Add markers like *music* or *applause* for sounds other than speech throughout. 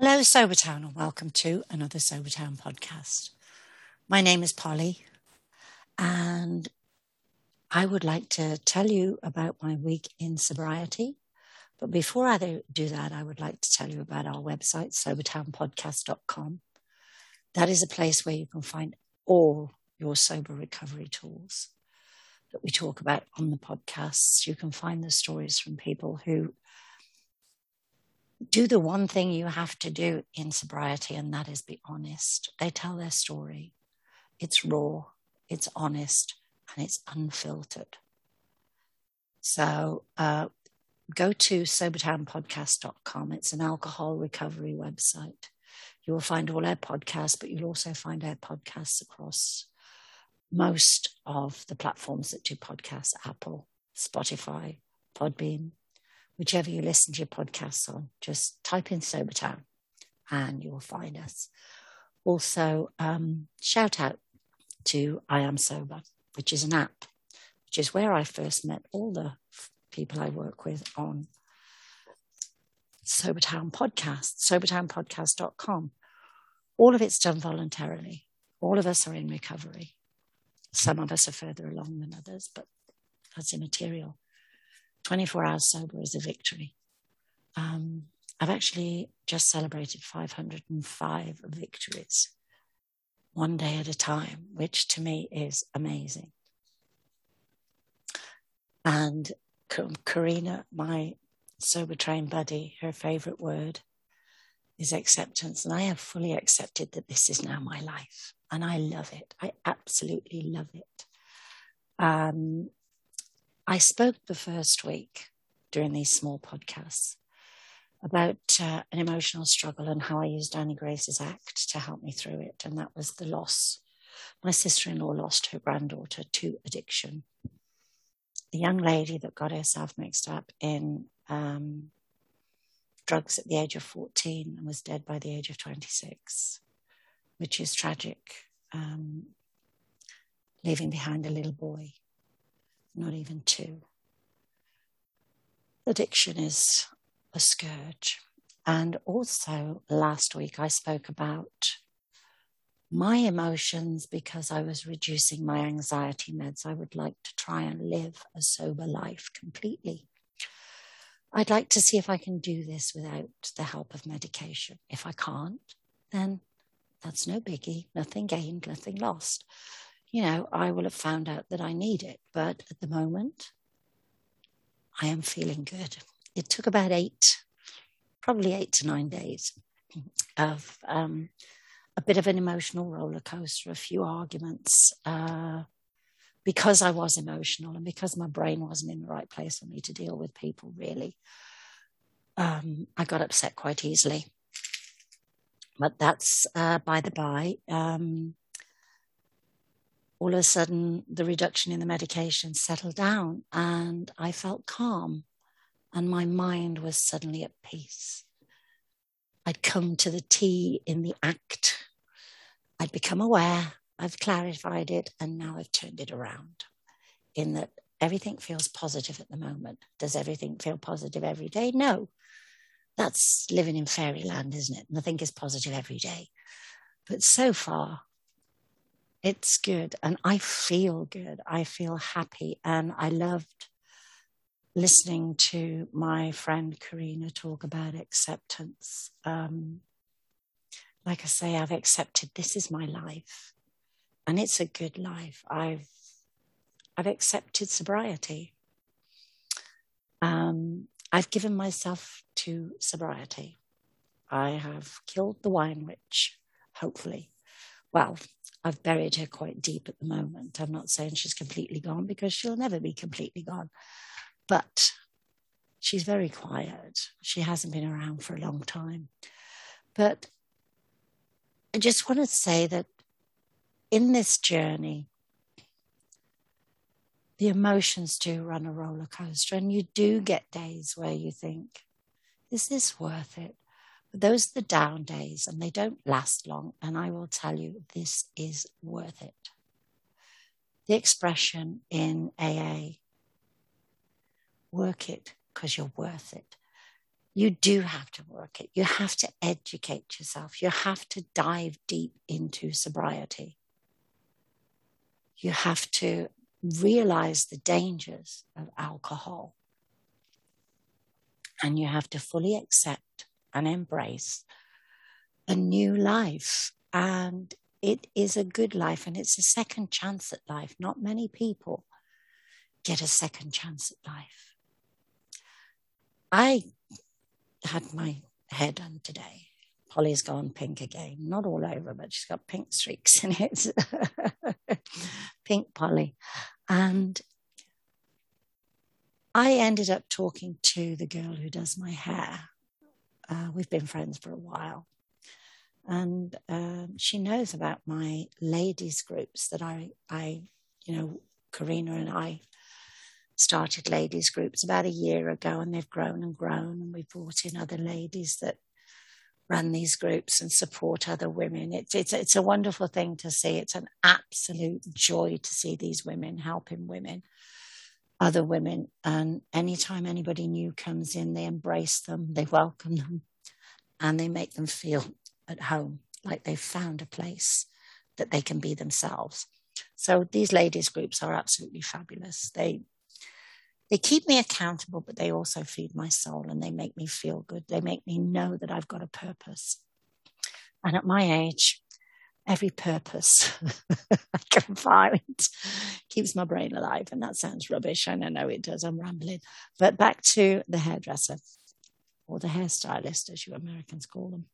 Hello, Sobertown, and welcome to another Sobertown podcast. My name is Polly, and I would like to tell you about my week in sobriety. But before I do that, I would like to tell you about our website, sobertownpodcast.com. That is a place where you can find all your sober recovery tools that we talk about on the podcasts. You can find the stories from people who do the one thing you have to do in sobriety, and that is be honest. They tell their story. It's raw, it's honest, and it's unfiltered. So uh, go to sobertownpodcast.com. It's an alcohol recovery website. You will find all our podcasts, but you'll also find our podcasts across most of the platforms that do podcasts Apple, Spotify, Podbean, whichever you listen to your podcasts on, just type in Sobertown and you will find us. Also, um, shout out to I Am Sober, which is an app, which is where I first met all the people I work with on Sobertown Podcast, sobertownpodcast.com. All of it's done voluntarily. All of us are in recovery. Some of us are further along than others, but that's immaterial. 24 hours sober is a victory. Um, I've actually just celebrated 505 victories, one day at a time, which to me is amazing. And Karina, my sober train buddy, her favorite word is acceptance. And I have fully accepted that this is now my life. And I love it. I absolutely love it. Um, I spoke the first week during these small podcasts about uh, an emotional struggle and how I used Annie Grace's act to help me through it. And that was the loss. My sister in law lost her granddaughter to addiction. The young lady that got herself mixed up in um, drugs at the age of 14 and was dead by the age of 26, which is tragic, um, leaving behind a little boy not even two. Addiction is a scourge. And also, last week I spoke about my emotions because I was reducing my anxiety meds. I would like to try and live a sober life completely. I'd like to see if I can do this without the help of medication. If I can't, then that's no biggie, nothing gained, nothing lost you know, I will have found out that I need it. But at the moment, I am feeling good. It took about eight, probably eight to nine days of um, a bit of an emotional roller coaster, a few arguments, uh, because I was emotional and because my brain wasn't in the right place for me to deal with people, really. Um, I got upset quite easily. But that's uh, by the by. Um, all of a sudden the reduction in the medication settled down and I felt calm and my mind was suddenly at peace. I'd come to the T in the act. I'd become aware, I've clarified it, and now I've turned it around in that everything feels positive at the moment. Does everything feel positive every day? No. That's living in fairyland, isn't it? Nothing is positive every day. But so far, it's good and I feel good. I feel happy. And I loved listening to my friend Karina talk about acceptance. Um, like I say, I've accepted this is my life and it's a good life. I've, I've accepted sobriety. Um, I've given myself to sobriety. I have killed the wine witch, hopefully. Well, I've buried her quite deep at the moment. I'm not saying she's completely gone because she'll never be completely gone. But she's very quiet. She hasn't been around for a long time. But I just want to say that in this journey, the emotions do run a roller coaster, and you do get days where you think, is this worth it? Those are the down days and they don't last long. And I will tell you, this is worth it. The expression in AA, work it because you're worth it. you do have to work it. You have to educate yourself. You have to dive deep into sobriety. You have to realize the dangers of alcohol. And you have to fully accept and embrace a new life. And it is a good life and it's a second chance at life. Not many people get a second chance at life. I had my hair done today. Polly's gone pink again. Not all over, but she's got pink streaks in it. *laughs* pink Polly. And I ended up talking to the girl who does my hair. Uh, we've been friends for a while. And um, she knows about my ladies' groups that I, I, you know, Karina and I started ladies groups about a year ago and they've grown and grown and we've brought in other ladies that run these groups and support other women. It's it's it's a wonderful thing to see. It's an absolute joy to see these women helping women other women and anytime anybody new comes in they embrace them they welcome them and they make them feel at home like they've found a place that they can be themselves so these ladies groups are absolutely fabulous they they keep me accountable, but they also feed my soul and they make me feel good. They make me know that I've got a purpose. And at my age, every purpose *laughs* I can find keeps my brain alive. And that sounds rubbish. And I know it does. I'm rambling. But back to the hairdresser or the hairstylist, as you Americans call them.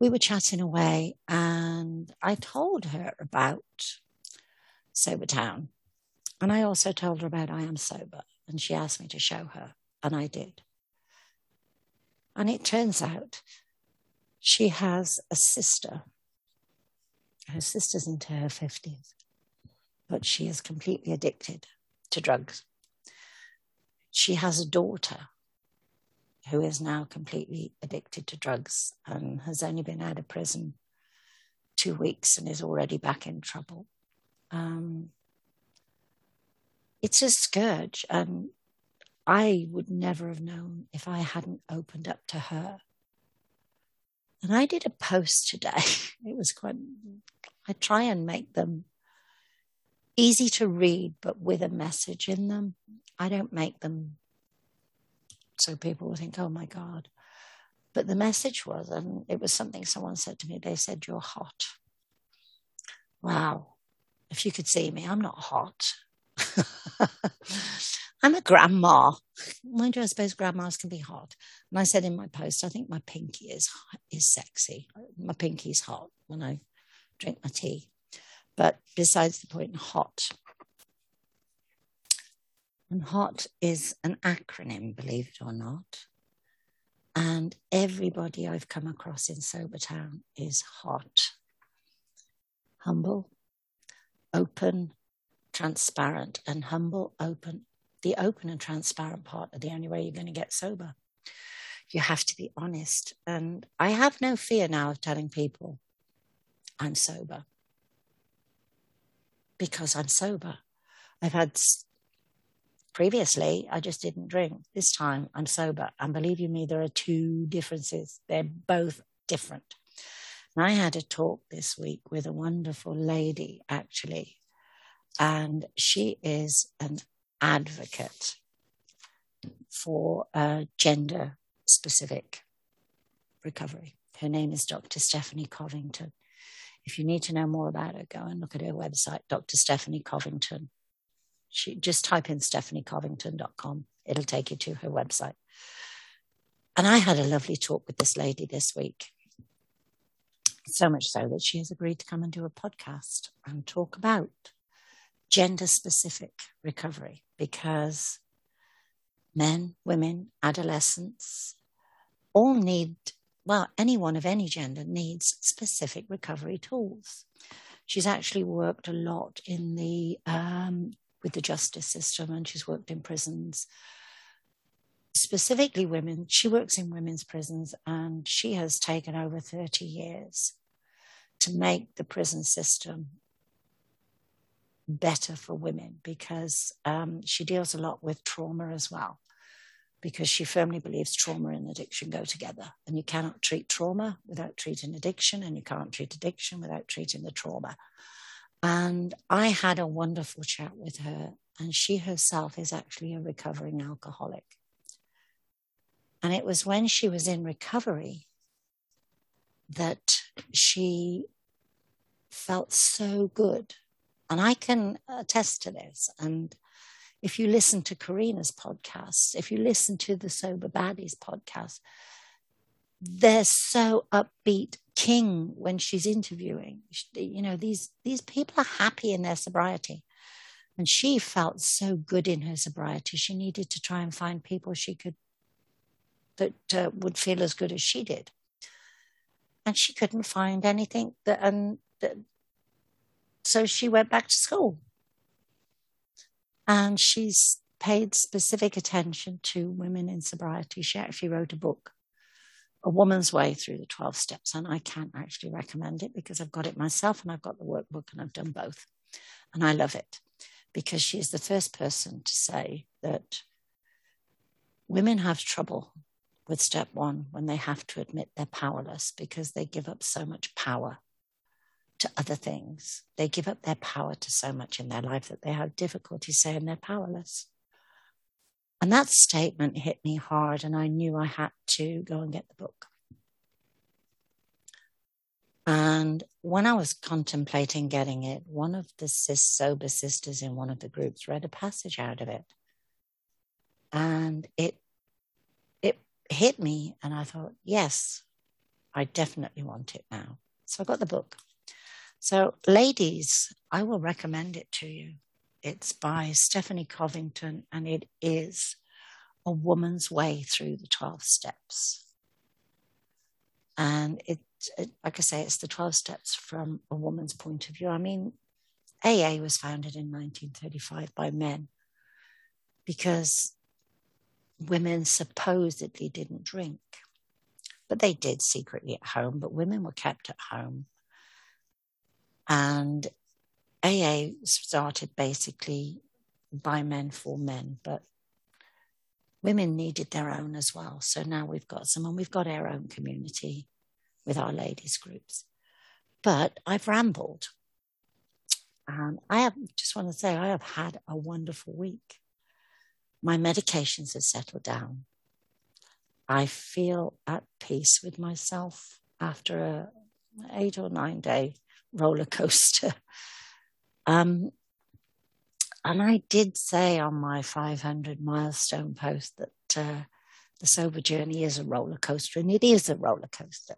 We were chatting away, and I told her about Sober Town. and I also told her about I am sober, and she asked me to show her, and I did. And it turns out she has a sister. Her sister's into her 50s, but she is completely addicted to drugs. She has a daughter who is now completely addicted to drugs and has only been out of prison two weeks and is already back in trouble. Um, it's a scourge. And I would never have known if I hadn't opened up to her. And I did a post today. *laughs* It was quite, I try and make them easy to read, but with a message in them. I don't make them so people will think, oh my God. But the message was, and it was something someone said to me, they said, You're hot. Wow. If you could see me, I'm not hot. *laughs* I'm a grandma. Mind you, I suppose grandmas can be hot. And I said in my post, I think my pinky is is sexy. My pinky's hot when I drink my tea. But besides the point, hot. And hot is an acronym, believe it or not. And everybody I've come across in Sober Town is hot. Humble, open, transparent and humble, open. The open and transparent part are the only way you're going to get sober. You have to be honest. And I have no fear now of telling people I'm sober because I'm sober. I've had previously, I just didn't drink. This time I'm sober. And believe you me, there are two differences. They're both different. And I had a talk this week with a wonderful lady, actually, and she is an advocate for uh, gender specific recovery. Her name is Dr. Stephanie Covington. If you need to know more about her, go and look at her website, Dr. Stephanie Covington. She, just type in stephaniecovington.com. It'll take you to her website. And I had a lovely talk with this lady this week. So much so that she has agreed to come and do a podcast and talk about gender specific recovery because men, women, adolescents all need, well, anyone of any gender needs specific recovery tools. She's actually worked a lot in the, um, with the justice system and she's worked in prisons. Specifically, women, she works in women's prisons and she has taken over 30 years to make the prison system better for women because um, she deals a lot with trauma as well. because she firmly believes trauma and addiction go together. And you cannot treat trauma without treating addiction, and you can't treat addiction without treating the trauma. And I had a wonderful chat with her, and she herself is actually a recovering alcoholic. And it was when she was in recovery that she felt so good. And I can attest to this. And if you listen to Karina's podcast, if you listen to the Sober Baddies podcast, they're so upbeat. King, when she's interviewing, you know, these, these people are happy in their sobriety. And she felt so good in her sobriety. She needed to try and find people she could, that uh, would feel as good as she did. And she couldn't find anything that, and that, so she went back to school and she's paid specific attention to women in sobriety. She actually wrote a book, A Woman's Way Through the 12 Steps. And I can't actually recommend it because I've got it myself and I've got the workbook and I've done both. And I love it because she is the first person to say that women have trouble with step one when they have to admit they're powerless because they give up so much power to other things. They give up their power to so much in their life that they have difficulty saying they're powerless. And that statement hit me hard, and I knew I had to go and get the book. And when I was contemplating getting it, one of the cis sober sisters in one of the groups read a passage out of it. And it it hit me, and I thought, yes, I definitely want it now. So I got the book. So, ladies, I will recommend it to you. It's by Stephanie Covington, and it is a woman's way through the 12 steps. And it, it, like I say, it's the 12 steps from a woman's point of view. I mean, AA was founded in 1935 by men because women supposedly didn't drink, but they did secretly at home, but women were kept at home and AA started basically by men for men, but women needed their own as well. So now we've got some, and we've got our own community with our ladies' groups. But I've rambled. I have, just want to say, I have had a wonderful week. My medications have settled down. I feel at peace with myself after a eight or nine day roller coaster. Um, and I did say on my 500 milestone post that uh, the sober journey is a roller coaster, and it is a roller coaster.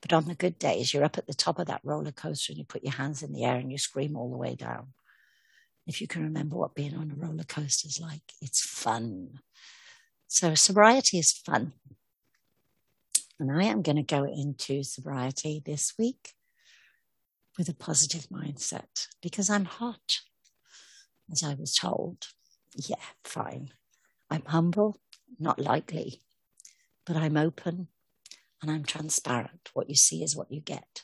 But on the good days, you're up at the top of that roller coaster and you put your hands in the air and you scream all the way down. If you can remember what being on a roller coaster is like, it's fun. So, sobriety is fun. And I am going to go into sobriety this week with a positive mindset because I'm hot, as I was told. Yeah, fine. I'm humble, not likely, but I'm open and I'm transparent. What you see is what you get.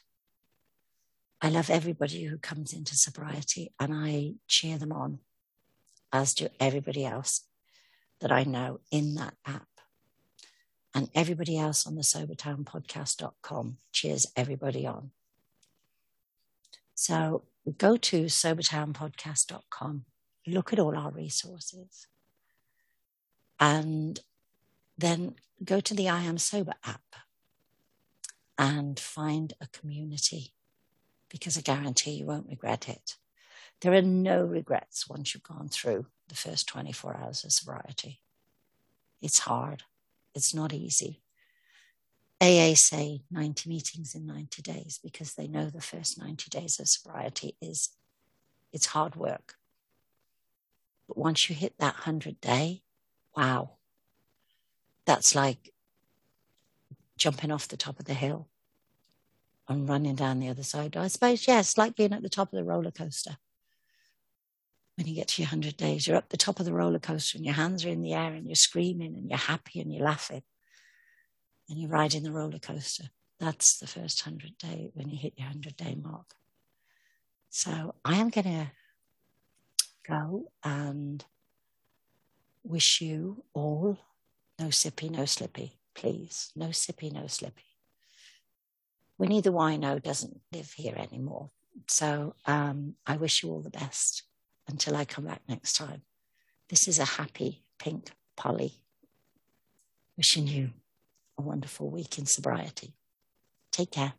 I love everybody who comes into sobriety and I cheer them on, as do everybody else that I know in that app. And everybody else on the sobertownpodcast.com cheers everybody on. So go to sobertownpodcast.com, look at all our resources, and then go to the I Am Sober app and find a community because I guarantee you won't regret it. There are no regrets once you've gone through the first 24 hours of sobriety. It's hard, it's not easy. AA say 90 meetings in 90 days because they know the first 90 days of sobriety is it's hard work. But once you hit that 100 day, wow. That's like jumping off the top of the hill and running down the other side. I suppose, yes, like being at the top of the roller coaster. When you get to your 100 days, you're up the top of the roller coaster and your hands are in the air and you're screaming and you're happy and you're laughing and you're riding the roller coaster. That's the first 100 day when you hit your 100 day mark. So I am going to go and wish you all No sippy, no slippy, please. No sippy, no slippy. Winnie the Wino doesn't live here anymore. So um, I wish you all the best until I come back next time. This is a happy pink Polly wishing you a wonderful week in sobriety. Take care.